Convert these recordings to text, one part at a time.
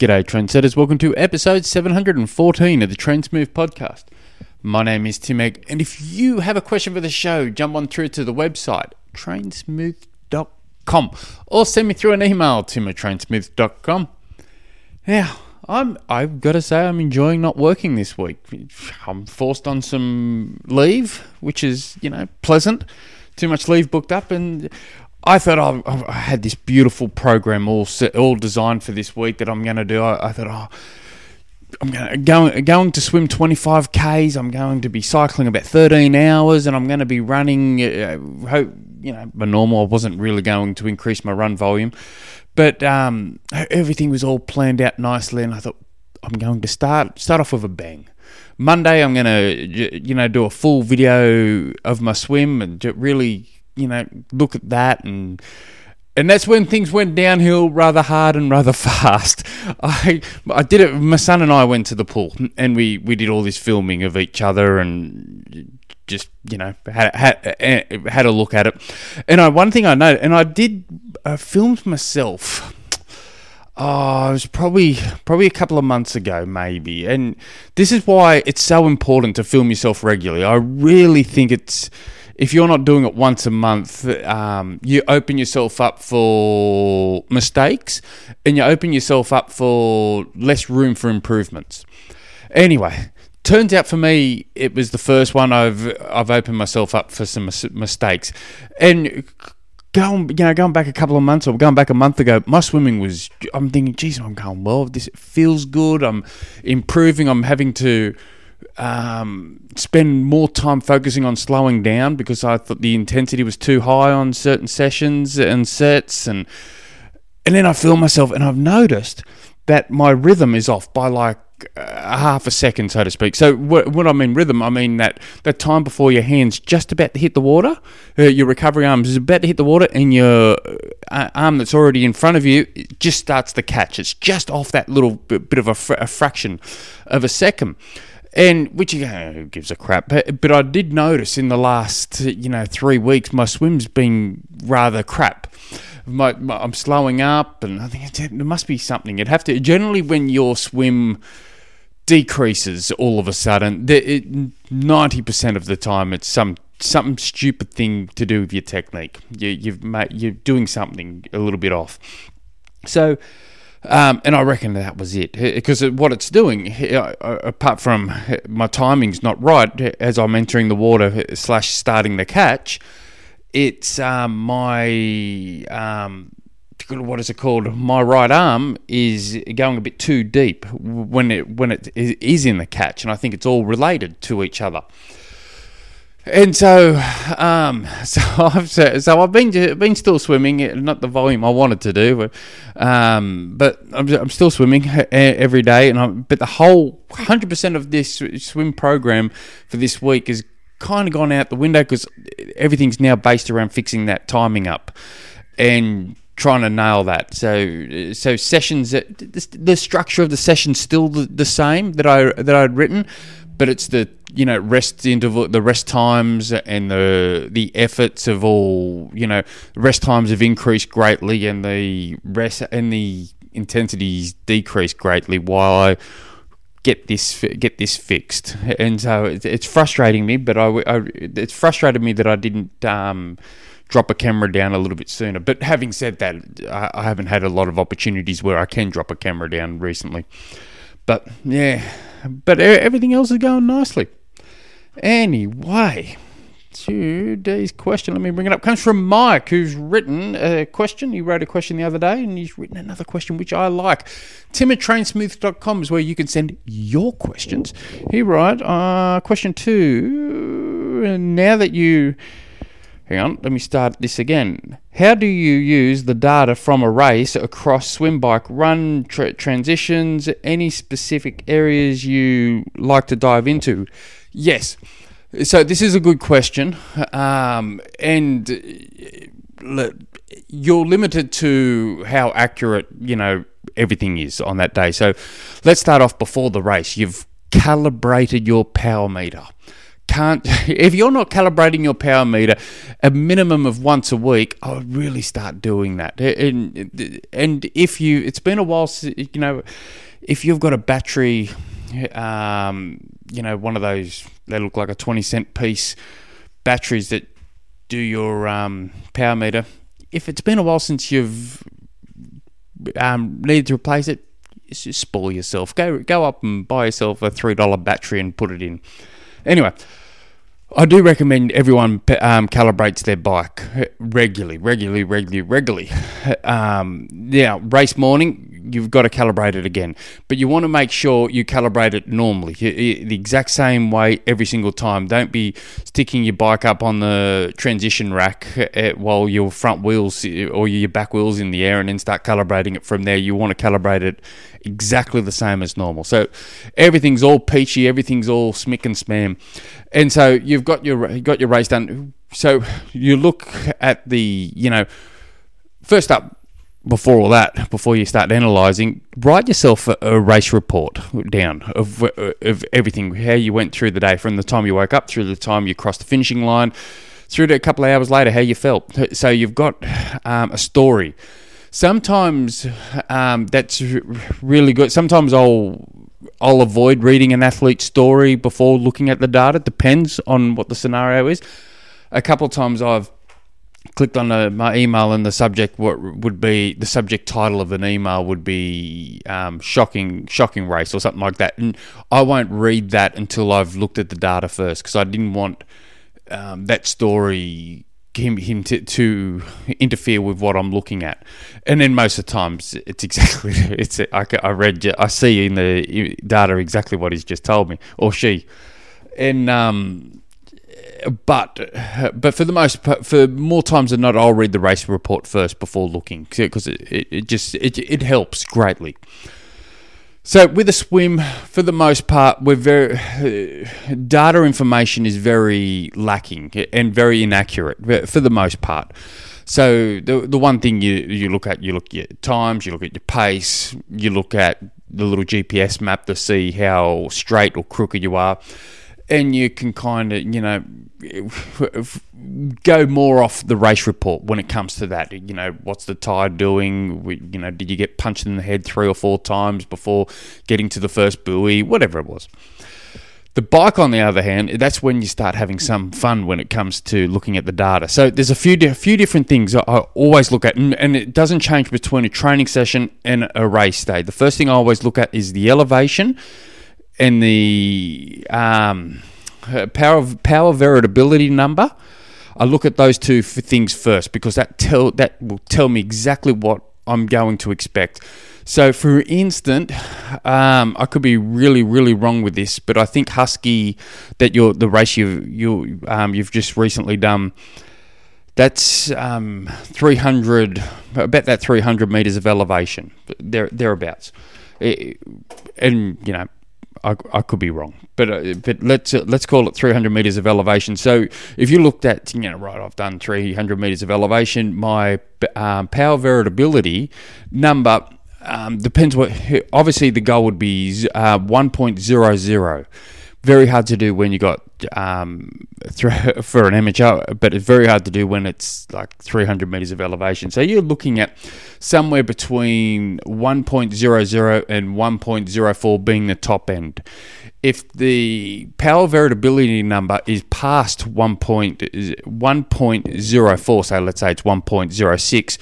G'day, trendsetters. Welcome to episode 714 of the Trainsmooth podcast. My name is Tim Egg, and if you have a question for the show, jump on through to the website, trainsmooth.com, or send me through an email, tim at trainsmooth.com. Now, I'm, I've got to say, I'm enjoying not working this week. I'm forced on some leave, which is, you know, pleasant. Too much leave booked up, and I thought I, I had this beautiful program all set, all designed for this week that I'm going to do. I, I, thought, oh, I'm going going going to swim 25 k's. I'm going to be cycling about 13 hours, and I'm going to be running. Uh, hope you know, my normal. I wasn't really going to increase my run volume, but um, everything was all planned out nicely, and I thought I'm going to start start off with a bang. Monday, I'm going to you know do a full video of my swim and really you know, look at that and and that's when things went downhill rather hard and rather fast. I I did it. My son and I went to the pool and we, we did all this filming of each other and just you know had had eh, had a look at it. And I one thing I know, and I did uh, I filmed myself. Oh, it was probably probably a couple of months ago, maybe. And this is why it's so important to film yourself regularly. I really think it's if you're not doing it once a month, um, you open yourself up for mistakes and you open yourself up for less room for improvements. Anyway, turns out for me it was the first one I've I've opened myself up for some mis- mistakes, and going you know going back a couple of months or going back a month ago, my swimming was I'm thinking, geez, I'm going well. This feels good. I'm improving. I'm having to um, spend more time focusing on slowing down because I thought the intensity was too high on certain sessions and sets, and and then I feel myself, and I've noticed that my rhythm is off by like a half a second, so to speak. So what, what, I mean rhythm, I mean that that time before your hands just about to hit the water, uh, your recovery arm is about to hit the water, and your uh, arm that's already in front of you just starts to catch. It's just off that little bit, bit of a, fr- a fraction of a second and which you know, who gives a crap. But, but I did notice in the last you know three weeks my swim's been rather crap. My, my, I'm slowing up, and I think there must be something. It'd have to generally when your swim decreases all of a sudden. Ninety percent of the time, it's some something stupid thing to do with your technique. You, you've made, you're doing something a little bit off. So um, and I reckon that was it because what it's doing, apart from my timing's not right as I'm entering the water slash starting the catch, it's um, my um, what is it called? My right arm is going a bit too deep when it when it is in the catch, and I think it's all related to each other. And so, um, so I've so I've been been still swimming, eh, not the volume I wanted to do, but, um, but I'm, I'm still swimming eh, eh, every day, and I'm, but the whole hundred percent of this swim program for this week has kind of gone out the window because everything's now based around fixing that timing up and trying to nail that. So, so sessions, the, structure of the session still the, the same that I that I'd written but it's the you know rest interval, the rest times, and the the efforts of all you know rest times have increased greatly, and the rest and the intensities decreased greatly. While I get this get this fixed, and so it's frustrating me. But I, I it's frustrated me that I didn't. Um, drop a camera down a little bit sooner. But having said that, I, I haven't had a lot of opportunities where I can drop a camera down recently. But yeah, but everything else is going nicely. Anyway, today's question, let me bring it up, comes from Mike, who's written a question. He wrote a question the other day, and he's written another question, which I like. Tim at trainsmooth.com is where you can send your questions. He wrote, uh, question two, now that you Hang on, let me start this again. How do you use the data from a race across swim, bike, run, tra- transitions, any specific areas you like to dive into? Yes. So this is a good question, um, and you're limited to how accurate you know everything is on that day. So let's start off before the race. You've calibrated your power meter can't if you're not calibrating your power meter a minimum of once a week i would really start doing that. And and if you it's been a while you know if you've got a battery um, you know one of those they look like a 20 cent piece batteries that do your um, power meter. If it's been a while since you've um, needed to replace it just spoil yourself. Go go up and buy yourself a three dollar battery and put it in. Anyway I do recommend everyone um, calibrates their bike regularly, regularly, regularly, regularly. Um, yeah, race morning, you've got to calibrate it again, but you want to make sure you calibrate it normally, the exact same way every single time. Don't be sticking your bike up on the transition rack eh, while your front wheels or your back wheels in the air, and then start calibrating it from there. You want to calibrate it exactly the same as normal. So everything's all peachy, everything's all smick and spam, and so you've got your you got your race done. So you look at the you know first up before all that, before you start analysing, write yourself a, a, race report down of, of everything, how you went through the day from the time you woke up through the time you crossed the finishing line, through to a couple of hours later, how you felt. So you've got um, a story. Sometimes um, that's really good. Sometimes I'll I'll avoid reading an athlete's story before looking at the data. Depends on what the scenario is. A couple of times I've clicked on a, my email and the subject what would be the subject title of an email would be um, shocking shocking race or something like that and I won't read that until I've looked at the data first because I didn't want um, that story him, him to, to, interfere with what I'm looking at. And then most of the times it's exactly it's I, I read I see in the data exactly what he's just told me or she, and um, but but for the most for more times than not I'll read the race report first before looking because it, it, it just it, it helps greatly. So with a swim, for the most part, we're very data information is very lacking and very inaccurate for the most part. So the the one thing you you look at, you look at your times, you look at your pace, you look at the little GPS map to see how straight or crooked you are and you can kind of you know go more off the race report when it comes to that. You know what's the tire doing? You know did you get punched in the head three or four times before getting to the first buoy? Whatever it was. The bike, on the other hand, that's when you start having some fun when it comes to looking at the data. So there's a few a few different things I always look at, and, and, it doesn't change between a training session and a race day. The first thing I always look at is the elevation, and the um, power power variability number. I look at those two things first because that tell that will tell me exactly what I'm going to expect. So, for instance, um, I could be really, really wrong with this, but I think Husky that you're the race you you um, you've just recently done. That's um, 300, about that 300 meters of elevation, there thereabouts, it, and you know I, I could be wrong, but uh, but let's uh, let's call it 300 meters of elevation. So if you looked at you know right, I've done 300 meters of elevation. My um, power variability number um, depends what. Obviously, the goal would be uh, 1.00 very hard to do when you got um, for an amateur, but it's very hard to do when it's like 300 meters of elevation. So you're looking at somewhere between 1.00 and 1.04 being the top end. If the power variability number is past 1. 1.04, so let's say it's 1.06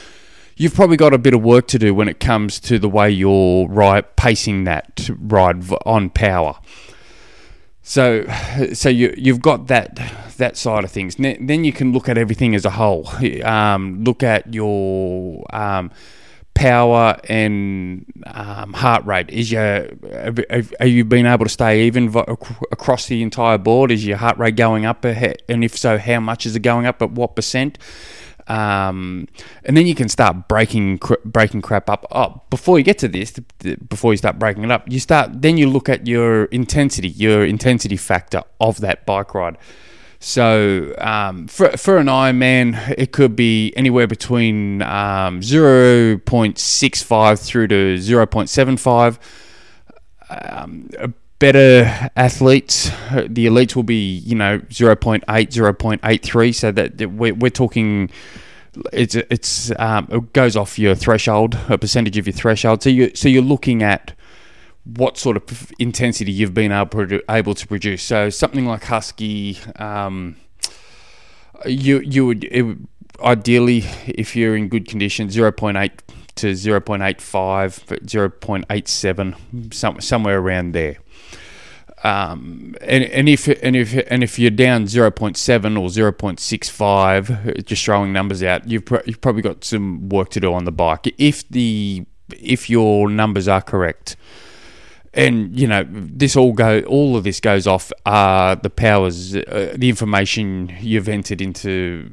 you've probably got a bit of work to do when it comes to the way you're right pacing that ride on power. So, so you you've got that that side of things. Then you can look at everything as a whole. Um, look at your um, power and um, heart rate. Is your have, you been able to stay even across the entire board? Is your heart rate going up? And if so, how much is it going up? At what percent? Um, and then you can start breaking breaking crap up. Oh, before you get to this, before you start breaking it up, you start. Then you look at your intensity, your intensity factor of that bike ride. So um, for for an Ironman, it could be anywhere between um, zero point six five through to zero point seven five. Um, better athletes, the elites will be, you know, 0.8, 0.83. So that we're, we're talking, it's, it's, um, it goes off your threshold, a percentage of your threshold. So you, so you're looking at what sort of intensity you've been able to, able to produce. So something like Husky, um, you, you would, ideally, if you're in good condition, 0.8 to 0.85, 0.87, some, somewhere around there. Um, and, and if and if and if you're down 0.7 or 0.65, just throwing numbers out, you've, pro- you've probably got some work to do on the bike. If the if your numbers are correct, and you know this all go all of this goes off uh, the powers, uh, the information you've entered into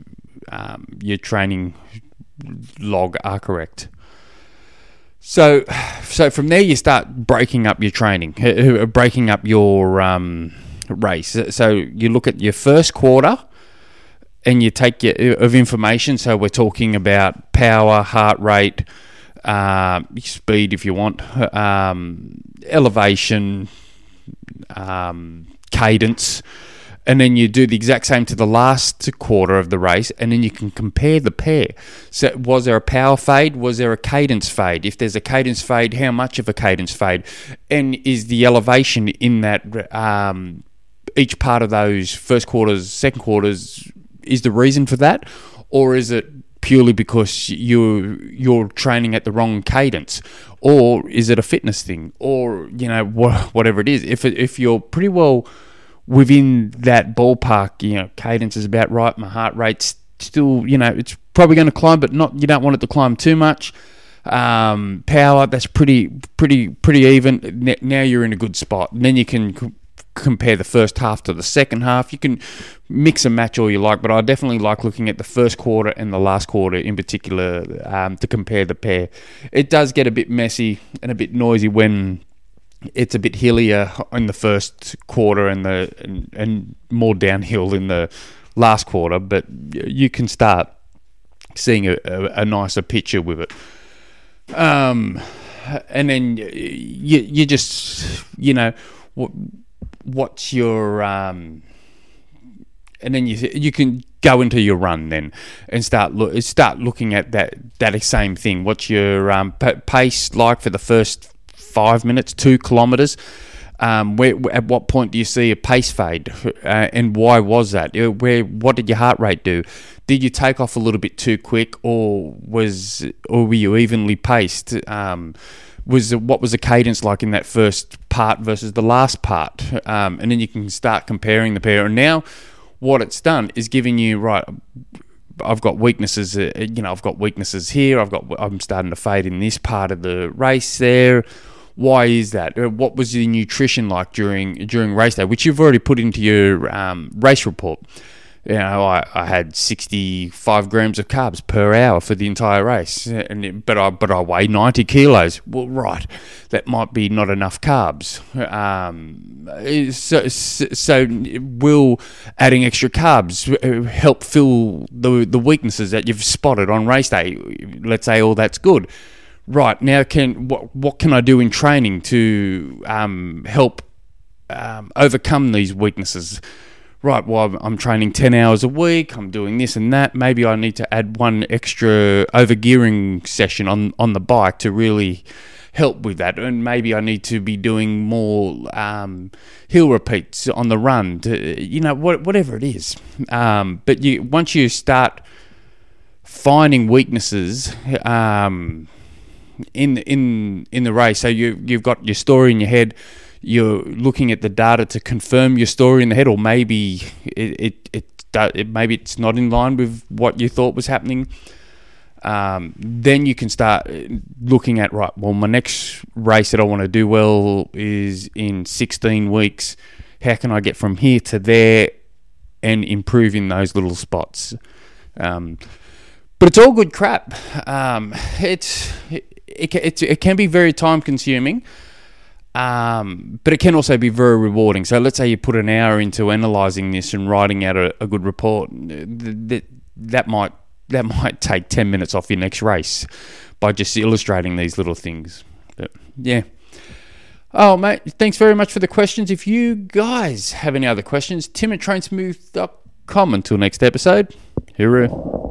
um, your training log are correct. So, so from there you start breaking up your training, uh, uh, breaking up your um, race. So you look at your first quarter, and you take your uh, of information. So we're talking about power, heart rate, uh, speed, if you want, um, elevation, um, cadence and then you do the exact same to the last quarter of the race, and then you can compare the pair. So, was there a power fade? Was there a cadence fade? If there's a cadence fade, how much of a cadence fade? And is the elevation in that um, each part of those first quarters, second quarters, is the reason for that, or is it purely because you you're training at the wrong cadence, or is it a fitness thing, or you know whatever it is? If if you're pretty well within that ballpark, you know, cadence is about right. My heart rate's still, you know, it's probably going to climb, but not. You don't want it to climb too much. Um, power, that's pretty, pretty, pretty even. Now you're in a good spot. And then you can c- compare the first half to the second half. You can mix and match all you like, but I definitely like looking at the first quarter and the last quarter in particular um, to compare the pair. It does get a bit messy and a bit noisy when it's a bit hillier in the first quarter and the and, and more downhill in the last quarter, but you can start seeing a, a, a nicer picture with it. Um, and then you you just you know what what's your um, and then you you can go into your run then and start look start looking at that that same thing. What's your um, pace like for the first five minutes, two kilometres. Um, where, at what point do you see a pace fade, uh, and why was that? Uh, where what did your heart rate do? Did you take off a little bit too quick, or was or were you evenly paced? Um, was what was the cadence like in that first part versus the last part? Um, and then you can start comparing the pair. And now, what it's done is giving you right. I've got weaknesses. Uh, you know, I've got weaknesses here. I've got. I'm starting to fade in this part of the race there why is that? Uh, what was the nutrition like during during race day, which you've already put into your um, race report? You know, I, I had 65 grams of carbs per hour for the entire race, and but I but I weigh 90 kilos. Well, right, that might be not enough carbs. Um, so, so will adding extra carbs uh, help fill the the weaknesses that you've spotted on race day? Let's say all that's good right now can what what can I do in training to um, help um, overcome these weaknesses? Right, well, I'm training 10 hours a week, I'm doing this and that. Maybe I need to add one extra overgearing session on, on the bike to really help with that. And maybe I need to be doing more um, hill repeats on the run, to, you know, what, whatever it is. Um, but you once you start finding weaknesses, um, in in in the race. So you you've got your story in your head. You're looking at the data to confirm your story in the head, or maybe it it, it, it maybe it's not in line with what you thought was happening. Um, then you can start looking at right. Well, my next race that I want to do well is in 16 weeks. How can I get from here to there and improve in those little spots? Um, but it's all good crap. Um, it's it, it, it can be very time consuming. Um, but it can also be very rewarding. So let's say you put an hour into analysing this and writing out a, a good report. That that might that might take ten minutes off your next race by just illustrating these little things. But yeah. Oh, mate, thanks very much for the questions. If you guys have any other questions, tim at trainsmooth.com. Until next episode, hooroo.